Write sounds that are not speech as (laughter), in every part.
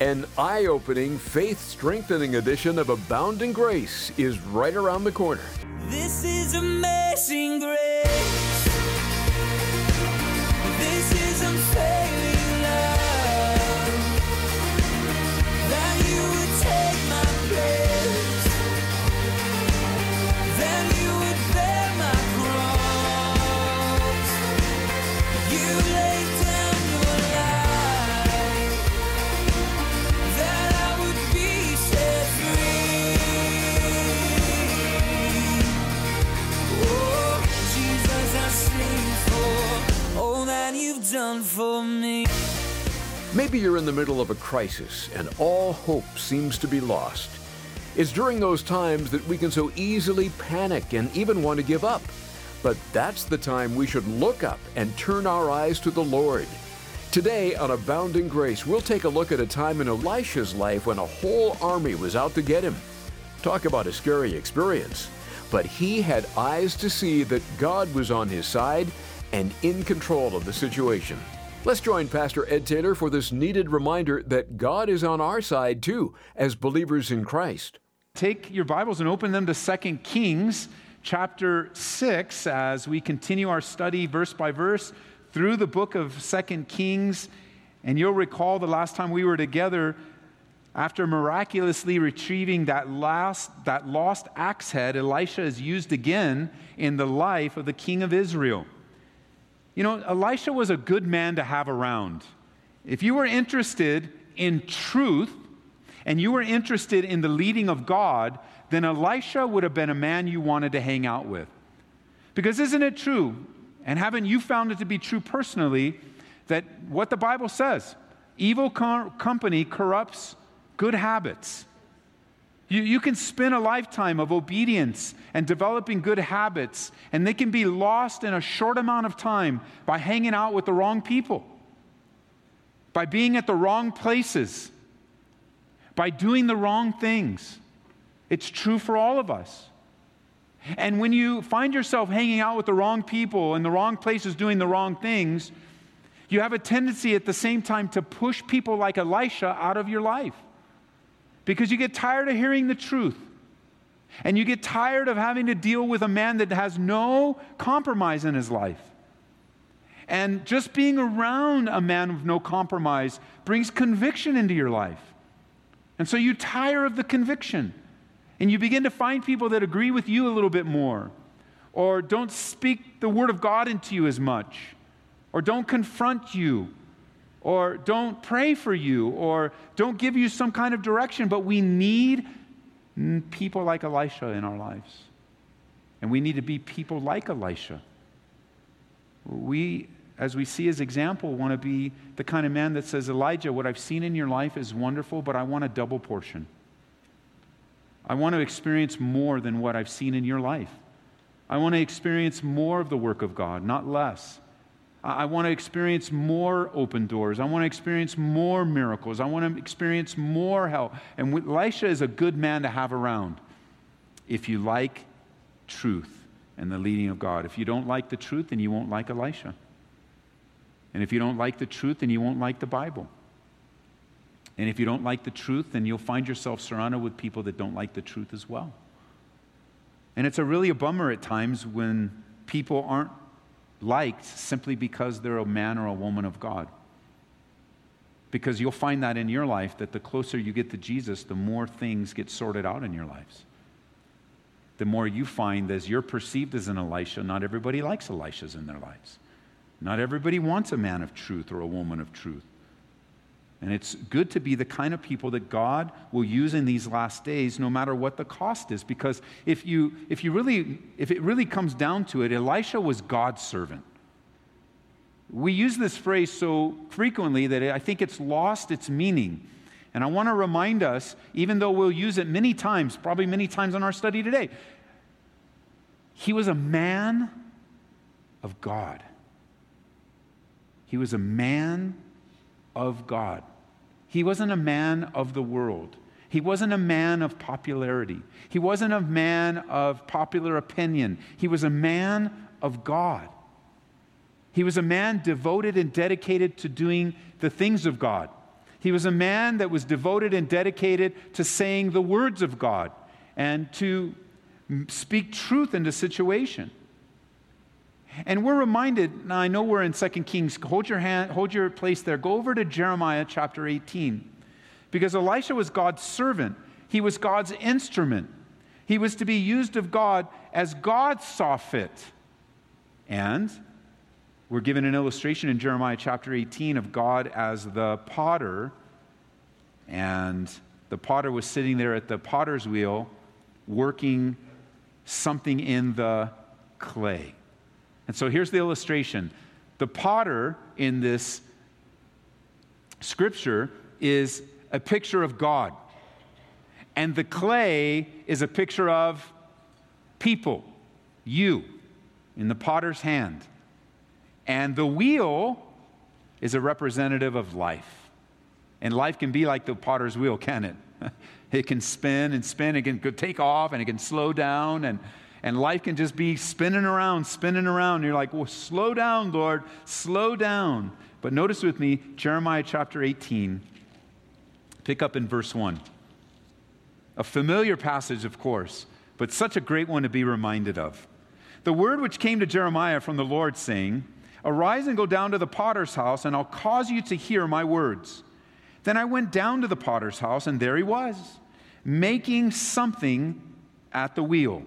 An eye opening, faith strengthening edition of Abounding Grace is right around the corner. This is amazing grace. Maybe you're in the middle of a crisis and all hope seems to be lost. It's during those times that we can so easily panic and even want to give up. But that's the time we should look up and turn our eyes to the Lord. Today on Abounding Grace, we'll take a look at a time in Elisha's life when a whole army was out to get him. Talk about a scary experience. But he had eyes to see that God was on his side and in control of the situation. Let's join Pastor Ed Taylor for this needed reminder that God is on our side too, as believers in Christ. Take your Bibles and open them to 2 Kings chapter 6 as we continue our study verse by verse through the book of 2 Kings. And you'll recall the last time we were together, after miraculously retrieving that last that lost axe head, Elisha is used again in the life of the king of Israel. You know, Elisha was a good man to have around. If you were interested in truth and you were interested in the leading of God, then Elisha would have been a man you wanted to hang out with. Because isn't it true, and haven't you found it to be true personally, that what the Bible says, evil co- company corrupts good habits? You, you can spend a lifetime of obedience and developing good habits, and they can be lost in a short amount of time by hanging out with the wrong people, by being at the wrong places, by doing the wrong things. It's true for all of us. And when you find yourself hanging out with the wrong people in the wrong places doing the wrong things, you have a tendency at the same time to push people like Elisha out of your life because you get tired of hearing the truth. And you get tired of having to deal with a man that has no compromise in his life. And just being around a man with no compromise brings conviction into your life. And so you tire of the conviction. And you begin to find people that agree with you a little bit more, or don't speak the word of God into you as much, or don't confront you, or don't pray for you, or don't give you some kind of direction. But we need people like Elisha in our lives. And we need to be people like Elisha. We, as we see his example, want to be the kind of man that says, Elijah, what I've seen in your life is wonderful, but I want a double portion. I want to experience more than what I've seen in your life. I want to experience more of the work of God, not less. I want to experience more open doors. I want to experience more miracles. I want to experience more help. And Elisha is a good man to have around if you like truth and the leading of God. If you don't like the truth, then you won't like Elisha. And if you don't like the truth, then you won't like the Bible. And if you don't like the truth, then you'll find yourself surrounded with people that don't like the truth as well. And it's a really a bummer at times when people aren't liked simply because they're a man or a woman of God. Because you'll find that in your life that the closer you get to Jesus, the more things get sorted out in your lives. The more you find as you're perceived as an Elisha, not everybody likes Elishas in their lives. Not everybody wants a man of truth or a woman of truth. And it's good to be the kind of people that God will use in these last days, no matter what the cost is. Because if, you, if, you really, if it really comes down to it, Elisha was God's servant. We use this phrase so frequently that I think it's lost its meaning. And I want to remind us, even though we'll use it many times, probably many times in our study today, he was a man of God. He was a man of God. He wasn't a man of the world. He wasn't a man of popularity. He wasn't a man of popular opinion. He was a man of God. He was a man devoted and dedicated to doing the things of God. He was a man that was devoted and dedicated to saying the words of God and to speak truth into situation. And we're reminded, now I know we're in 2 Kings, hold your hand, hold your place there. Go over to Jeremiah chapter 18. Because Elisha was God's servant. He was God's instrument. He was to be used of God as God saw fit. And we're given an illustration in Jeremiah chapter 18 of God as the potter. And the potter was sitting there at the potter's wheel working something in the clay. And so here's the illustration the potter in this scripture is a picture of God, and the clay is a picture of people, you, in the potter's hand. And the wheel is a representative of life. And life can be like the potter's wheel, can it? (laughs) It can spin and spin, it can take off and it can slow down, and, and life can just be spinning around, spinning around. You're like, well, slow down, Lord, slow down. But notice with me Jeremiah chapter 18, pick up in verse 1. A familiar passage, of course, but such a great one to be reminded of. The word which came to Jeremiah from the Lord, saying, Arise and go down to the potter's house, and I'll cause you to hear my words. Then I went down to the potter's house, and there he was, making something at the wheel.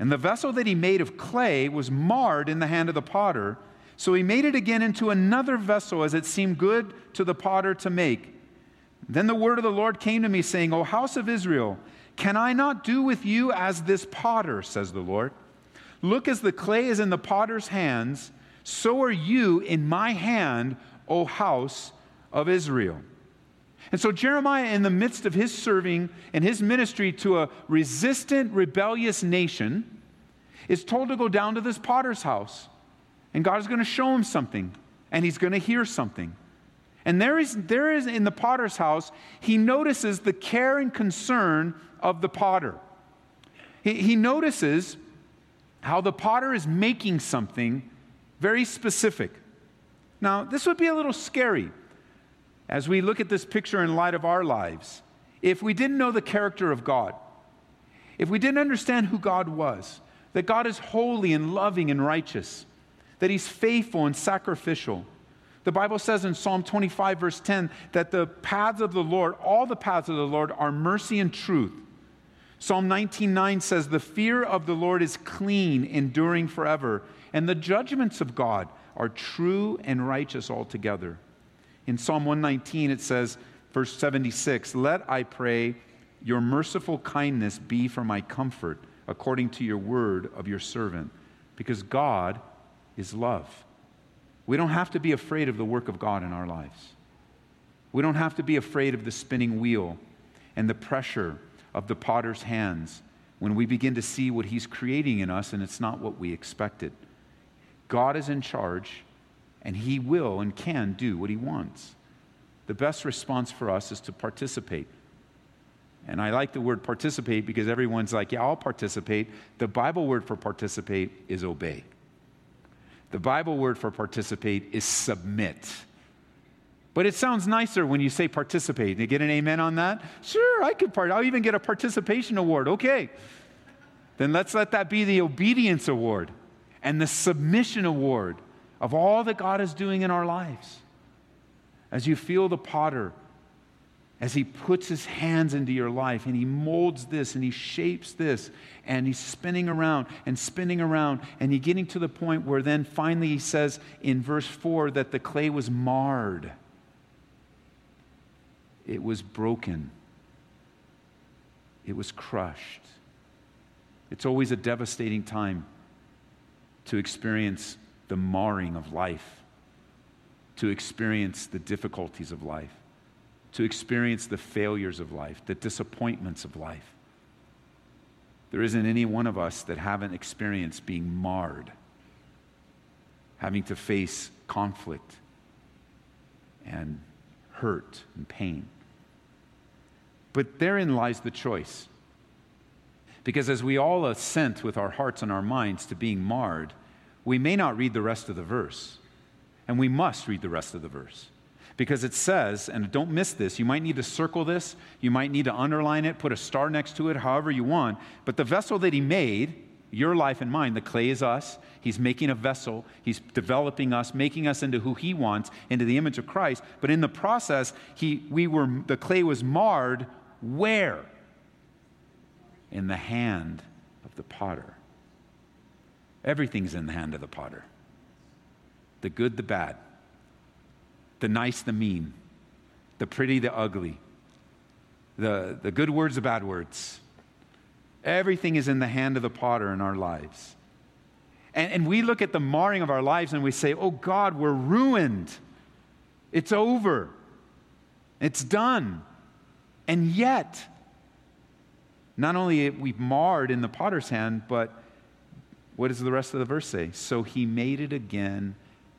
And the vessel that he made of clay was marred in the hand of the potter. So he made it again into another vessel as it seemed good to the potter to make. Then the word of the Lord came to me, saying, O house of Israel, can I not do with you as this potter, says the Lord? Look, as the clay is in the potter's hands, so are you in my hand, O house of Israel. And so Jeremiah, in the midst of his serving and his ministry to a resistant, rebellious nation, is told to go down to this potter's house. And God is going to show him something, and he's going to hear something. And there is, there is in the potter's house, he notices the care and concern of the potter. He, he notices how the potter is making something very specific. Now, this would be a little scary as we look at this picture in light of our lives, if we didn't know the character of God, if we didn't understand who God was, that God is holy and loving and righteous, that He's faithful and sacrificial. The Bible says in Psalm 25, verse 10, that the paths of the Lord, all the paths of the Lord, are mercy and truth. Psalm 19:9 says, The fear of the Lord is clean, enduring forever, and the judgments of God are true and righteous altogether. In Psalm 119, it says, verse 76, Let, I pray, your merciful kindness be for my comfort, according to your word of your servant, because God is love. We don't have to be afraid of the work of God in our lives. We don't have to be afraid of the spinning wheel and the pressure of the potter's hands when we begin to see what he's creating in us and it's not what we expected. God is in charge, and He will and can do what He wants. The best response for us is to participate. And I like the word participate because everyone's like, yeah, I'll participate. The Bible word for participate is obey. The Bible word for participate is submit. But it sounds nicer when you say participate. You get an amen on that? Sure, I could part. I'll even get a participation award. Okay. Then let's let that be the obedience award and the submission award of all that God is doing in our lives. As you feel the potter, as he puts his hands into your life and he molds this and he shapes this and he's spinning around and spinning around and he's getting to the point where then finally he says in verse 4 that the clay was marred, it was broken, it was crushed. It's always a devastating time to experience the marring of life, to experience the difficulties of life, to experience the failures of life, the disappointments of life. There isn't any one of us that haven't experienced being marred, having to face conflict and hurt and pain. But therein lies the choice. Because as we all assent with our hearts and our minds to being marred, we may not read the rest of the verse. And we must read the rest of the verse. Because it says, and don't miss this, you might need to circle this, you might need to underline it, put a star next to it, however you want. But the vessel that he made, your life and mine, the clay is us. He's making a vessel, he's developing us, making us into who he wants, into the image of Christ. But in the process, he, we were, the clay was marred where? In the hand of the potter. Everything's in the hand of the potter the good, the bad, the nice, the mean, the pretty, the ugly, the, the good words, the bad words. Everything is in the hand of the potter in our lives. And, and we look at the marring of our lives and we say, oh God, we're ruined. It's over. It's done. And yet, not only we marred in the potter's hand, but what does the rest of the verse say? So he made it again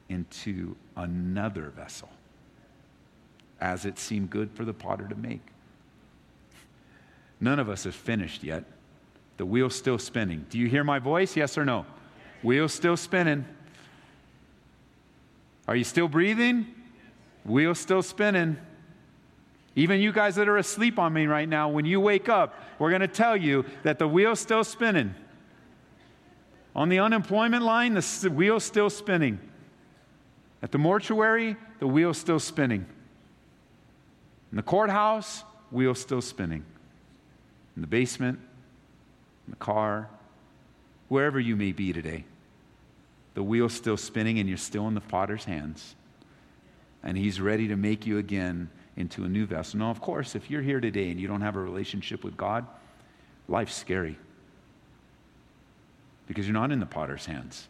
into another vessel, as it seemed good for the potter to make. None of us is finished yet. The wheel's still spinning. Do you hear my voice? Yes or no? Wheel's still spinning. Are you still breathing? Wheel's still spinning. Even you guys that are asleep on me right now, when you wake up, we're going to tell you that the wheel's still spinning. On the unemployment line, the wheel's still spinning. At the mortuary, the wheel's still spinning. In the courthouse, wheel's still spinning. In the basement, in the car, wherever you may be today, the wheel's still spinning and you're still in the potter's hands. And he's ready to make you again into a new vessel. Now, of course, if you're here today and you don't have a relationship with God, life's scary because you're not in the potter's hands.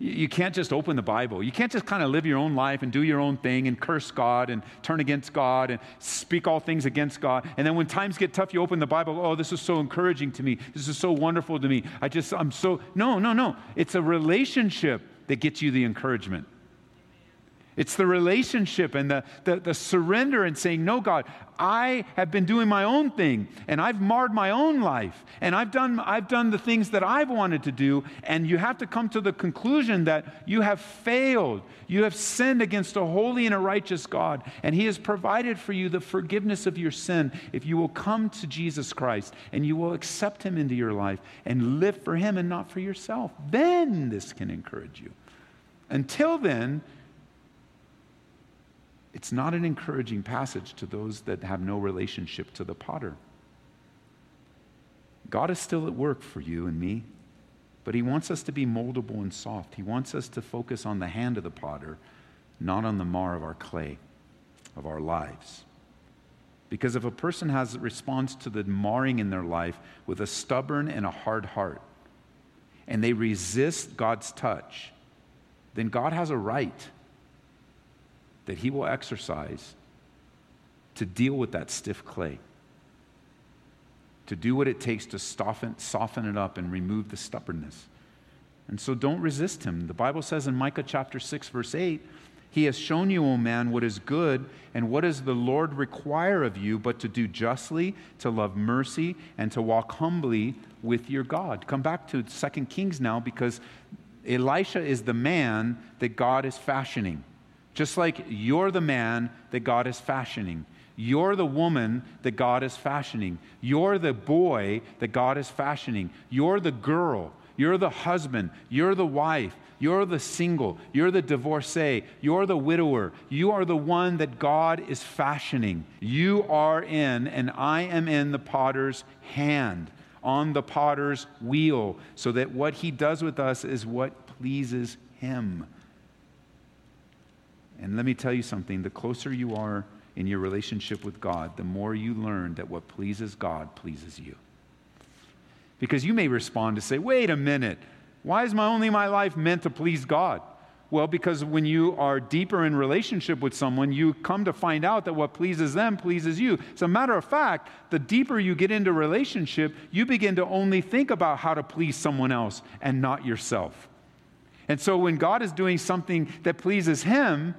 You can't just open the Bible. You can't just kind of live your own life and do your own thing and curse God and turn against God and speak all things against God. And then when times get tough, you open the Bible. Oh, this is so encouraging to me. This is so wonderful to me. I just, I'm so. No, no, no. It's a relationship that gets you the encouragement. It's the relationship and the, the, the, surrender and saying, No, God, I have been doing my own thing and I've marred my own life and I've done, I've done the things that I've wanted to do. And you have to come to the conclusion that you have failed. You have sinned against a holy and a righteous God. And He has provided for you the forgiveness of your sin if you will come to Jesus Christ and you will accept Him into your life and live for Him and not for yourself. Then this can encourage you. Until then, it's not an encouraging passage to those that have no relationship to the potter. God is still at work for you and me, but He wants us to be moldable and soft. He wants us to focus on the hand of the potter, not on the mar of our clay, of our lives. Because if a person has a response to the marring in their life with a stubborn and a hard heart, and they resist God's touch, then God has a right that He will exercise to deal with that stiff clay, to do what it takes to soften, soften it up and remove the stubbornness. And so don't resist Him. The Bible says in Micah chapter 6, verse 8, He has shown you, O man, what is good, and what does the Lord require of you but to do justly, to love mercy, and to walk humbly with your God. Come back to 2 Kings now because Elisha is the man that God is fashioning. Just like you're the man that God is fashioning. You're the woman that God is fashioning. You're the boy that God is fashioning. You're the girl. You're the husband. You're the wife. You're the single. You're the divorcee. You're the widower. You are the one that God is fashioning. You are in, and I am in the potter's hand, on the potter's wheel, so that what he does with us is what pleases him. And let me tell you something the closer you are in your relationship with God, the more you learn that what pleases God pleases you. Because you may respond to say, wait a minute, why is my only my life meant to please God? Well, because when you are deeper in relationship with someone, you come to find out that what pleases them pleases you. As a matter of fact, the deeper you get into relationship, you begin to only think about how to please someone else and not yourself. And so when God is doing something that pleases Him,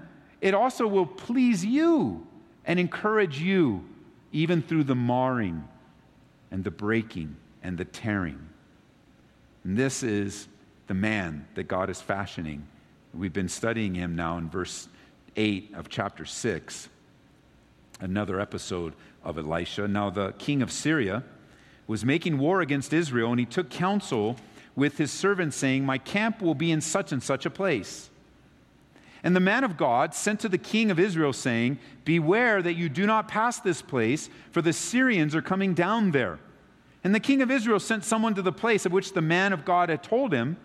it also will please you and encourage you, even through the marring and the breaking and the tearing. And this is the man that God is fashioning. We've been studying him now in verse 8 of chapter 6, another episode of Elisha. Now, the king of Syria was making war against Israel, and he took counsel with his servants, saying, My camp will be in such and such a place. And the man of God sent to the king of Israel, saying, Beware that you do not pass this place, for the Syrians are coming down there. And the king of Israel sent someone to the place of which the man of God had told him,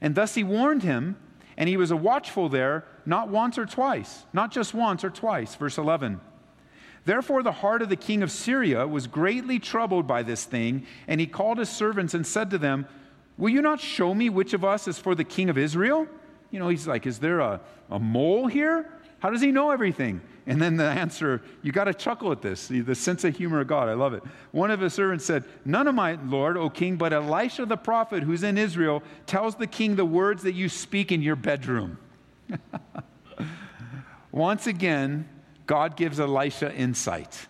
and thus he warned him, and he was a watchful there, not once or twice, not just once or twice. Verse 11. Therefore, the heart of the king of Syria was greatly troubled by this thing, and he called his servants and said to them, Will you not show me which of us is for the king of Israel? You know, he's like, Is there a, a mole here? How does he know everything? And then the answer, you got to chuckle at this, the sense of humor of God. I love it. One of his servants said, None of my Lord, O king, but Elisha the prophet who's in Israel tells the king the words that you speak in your bedroom. (laughs) Once again, God gives Elisha insight.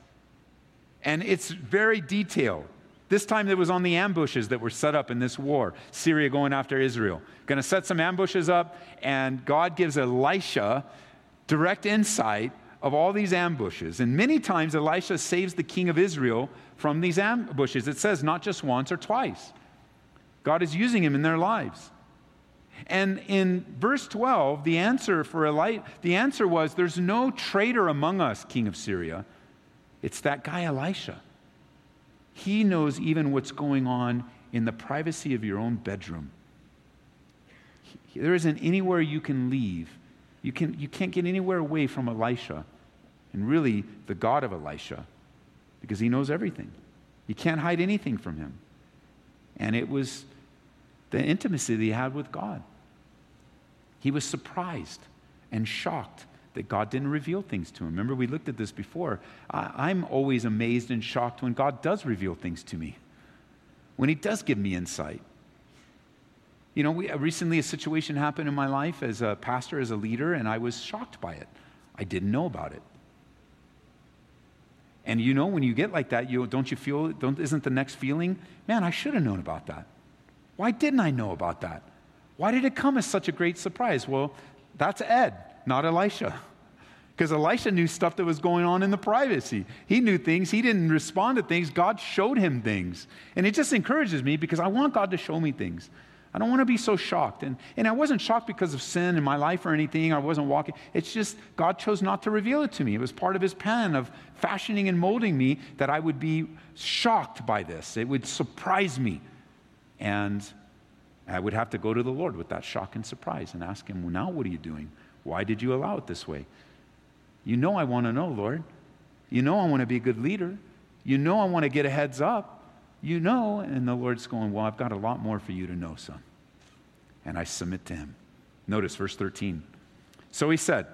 And it's very detailed. This time it was on the ambushes that were set up in this war, Syria going after Israel. Going to set some ambushes up, and God gives Elisha direct insight of all these ambushes. And many times Elisha saves the king of Israel from these ambushes. It says not just once or twice. God is using him in their lives. And in verse 12, the answer for Elisha, the answer was there's no traitor among us, king of Syria. It's that guy Elisha. He knows even what's going on in the privacy of your own bedroom. There isn't anywhere you can leave. You, can, you can't get anywhere away from Elisha and really the God of Elisha because he knows everything. You can't hide anything from him. And it was the intimacy that he had with God. He was surprised and shocked that God didn't reveal things to him. Remember, we looked at this before. I, am always amazed and shocked when God does reveal things to me, when He does give me insight. You know, we, recently a situation happened in my life as a pastor, as a leader, and I was shocked by it. I didn't know about it. And you know, when you get like that, you don't you feel? Don't, isn't the next feeling, man? I should have known about that. Why didn't I know about that? Why did it come as such a great surprise? Well, that's Ed not Elisha. Because Elisha knew stuff that was going on in the privacy. He knew things. He didn't respond to things. God showed him things. And it just encourages me because I want God to show me things. I don't want to be so shocked. And, and I wasn't shocked because of sin in my life or anything. I wasn't walking. It's just God chose not to reveal it to me. It was part of his plan of fashioning and molding me that I would be shocked by this. It would surprise me. And I would have to go to the Lord with that shock and surprise and ask him, well, now what are you doing? Why did you allow it this way? You know I want to know, Lord. You know I want to be a good leader. You know I want to get a heads up. You know. And the Lord's going, Well, I've got a lot more for you to know, son. And I submit to him. Notice verse 13. So he said,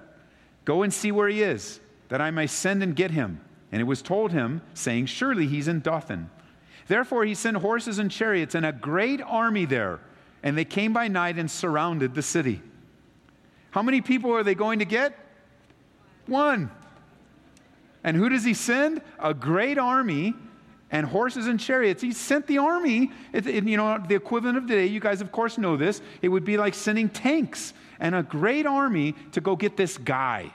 Go and see where he is, that I may send and get him. And it was told him, saying, Surely he's in Dothan. Therefore he sent horses and chariots and a great army there. And they came by night and surrounded the city. How many people are they going to get? One. And who does he send? A great army and horses and chariots. He sent the army, it, it, you know, the equivalent of today, you guys of course know this, it would be like sending tanks and a great army to go get this guy,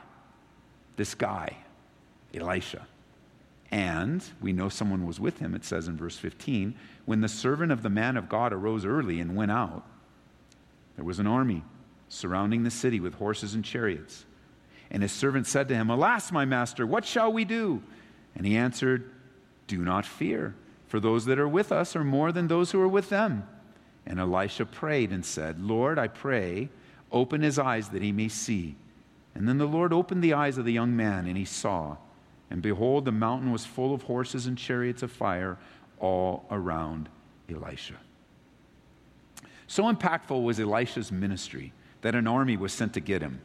this guy, Elisha. And we know someone was with him, it says in verse 15. When the servant of the man of God arose early and went out, there was an army surrounding the city with horses and chariots. And his servant said to him, Alas, my master, what shall we do? And he answered, Do not fear, for those that are with us are more than those who are with them. And Elisha prayed and said, Lord, I pray, open his eyes that he may see. And then the Lord opened the eyes of the young man, and he saw. And behold, the mountain was full of horses and chariots of fire all around Elisha. So impactful was Elisha's ministry that an army was sent to get him.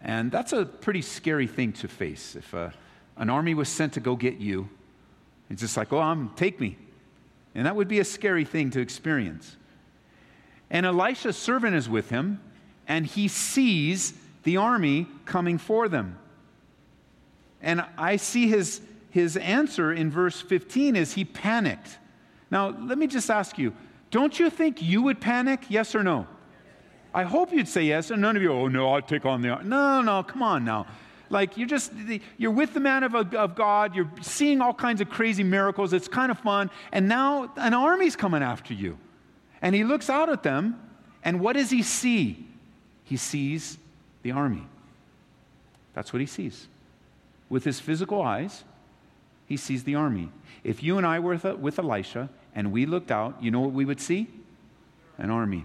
And that's a pretty scary thing to face. If uh, an army was sent to go get you, it's just like, oh, I'm, take me. And that would be a scary thing to experience. And Elisha's servant is with him, and he sees the army coming for them. And I see his, his answer in verse 15 is he panicked. Now, let me just ask you don't you think you would panic? Yes or no? I hope you'd say yes. And none of you, oh no, I'll take on the army. No, no, come on now. Like you're just, you're with the man of, of God. You're seeing all kinds of crazy miracles. It's kind of fun. And now an army's coming after you. And he looks out at them. And what does he see? He sees the army. That's what he sees. With his physical eyes, he sees the army. If you and I were with Elisha and we looked out, you know what we would see? An army.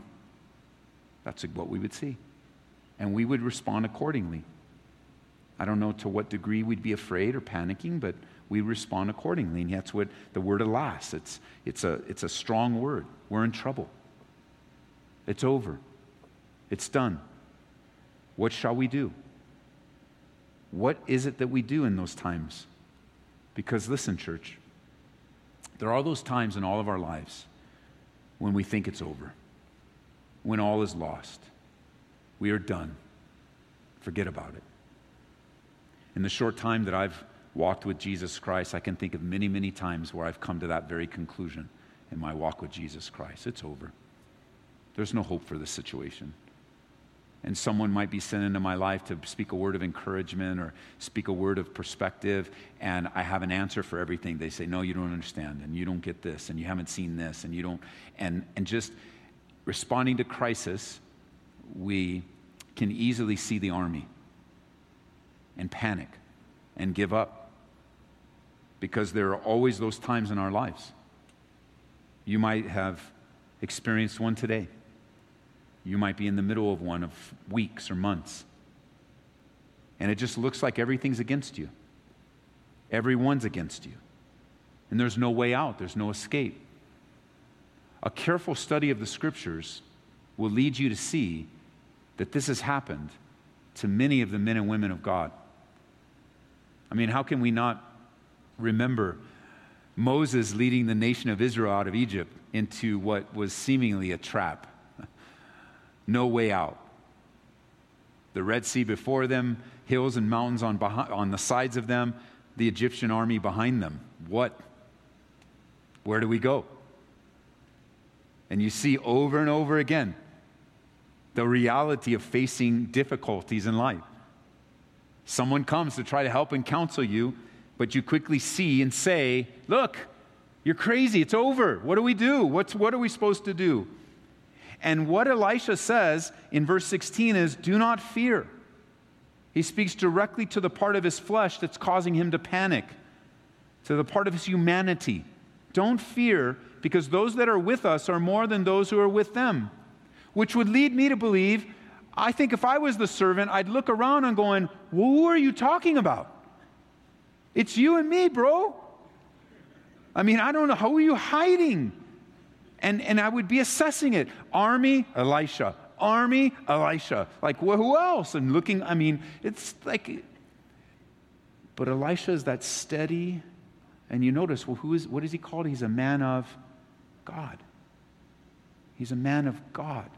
That's what we would see. And we would respond accordingly. I don't know to what degree we'd be afraid or panicking, but we respond accordingly. And that's what the word alas, it's, it's, a, it's a strong word. We're in trouble. It's over. It's done. What shall we do? What is it that we do in those times? Because listen, church, there are those times in all of our lives when we think it's over, when all is lost. We are done. Forget about it. In the short time that I've walked with Jesus Christ, I can think of many, many times where I've come to that very conclusion in my walk with Jesus Christ. It's over. There's no hope for this situation and someone might be sent into my life to speak a word of encouragement or speak a word of perspective, and I have an answer for everything. They say, No, you don't understand, and you don't get this, and you haven't seen this, and you don't. And, and just responding to crisis, we can easily see the army and panic and give up because there are always those times in our lives. You might have experienced one today. You might be in the middle of one of weeks or months. And it just looks like everything's against you. Everyone's against you. And there's no way out, there's no escape. A careful study of the scriptures will lead you to see that this has happened to many of the men and women of God. I mean, how can we not remember Moses leading the nation of Israel out of Egypt into what was seemingly a trap? (laughs) no way out. The Red Sea before them, hills and mountains on, behind, on the sides of them, the Egyptian army behind them. What? Where do we go? And you see over and over again the reality of facing difficulties in life. Someone comes to try to help and counsel you, but you quickly see and say, Look, you're crazy. It's over. What do we do? What's, what are we supposed to do? And what Elisha says in verse 16 is do not fear. He speaks directly to the part of his flesh that's causing him to panic, to the part of his humanity. Don't fear, because those that are with us are more than those who are with them. Which would lead me to believe, I think if I was the servant, I'd look around and going, well, who are you talking about? It's you and me, bro. I mean, I don't know. How are you hiding? And, and I would be assessing it. Army, Elisha. Army, Elisha. Like, well, who else? And looking, I mean, it's like, but Elisha is that steady. And you notice, well, who is, what is he called? He's a man of God. He's a man of God.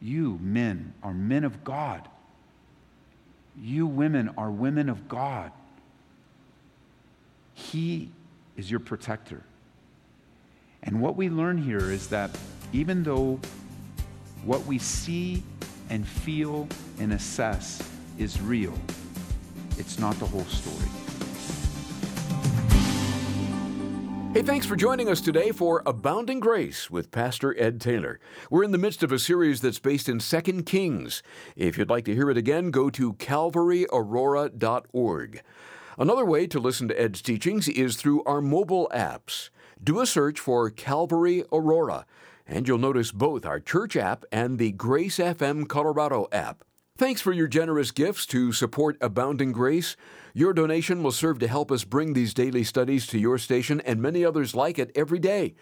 You men are men of God. You women are women of God. He is your protector. And what we learn here is that even though what we see and feel and assess is real, it's not the whole story. Hey, thanks for joining us today for Abounding Grace with Pastor Ed Taylor. We're in the midst of a series that's based in 2 Kings. If you'd like to hear it again, go to calvaryaurora.org. Another way to listen to Ed's teachings is through our mobile apps. Do a search for Calvary Aurora, and you'll notice both our church app and the Grace FM Colorado app. Thanks for your generous gifts to support Abounding Grace. Your donation will serve to help us bring these daily studies to your station and many others like it every day.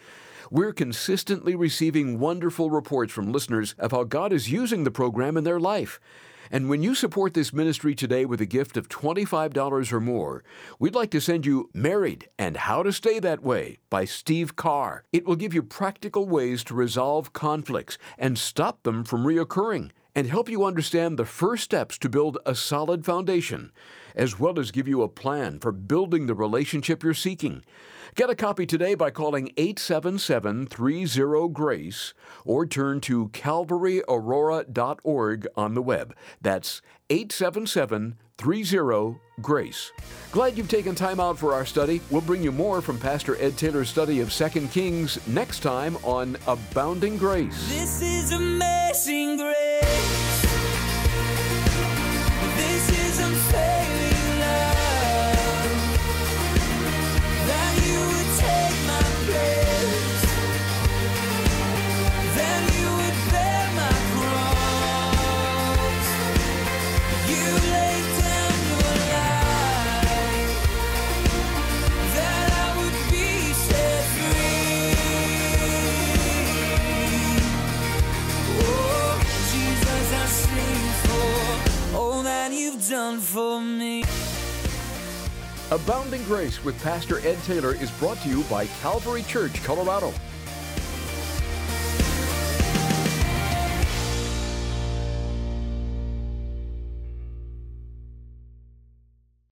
We're consistently receiving wonderful reports from listeners of how God is using the program in their life. And when you support this ministry today with a gift of $25 or more, we'd like to send you Married and How to Stay That Way by Steve Carr. It will give you practical ways to resolve conflicts and stop them from reoccurring and help you understand the first steps to build a solid foundation. as well as give you a plan for building the relationship you're seeking. Get a copy today by calling 877 30 GRACE or turn to calvaryaurora.org on the web. That's 877 30 GRACE. Glad you've taken time out for our study. We'll bring you more from Pastor Ed Taylor's study of 2 Kings next time on Abounding Grace. This is amazing grace. With Pastor Ed Taylor is brought to you by Calvary Church, Colorado.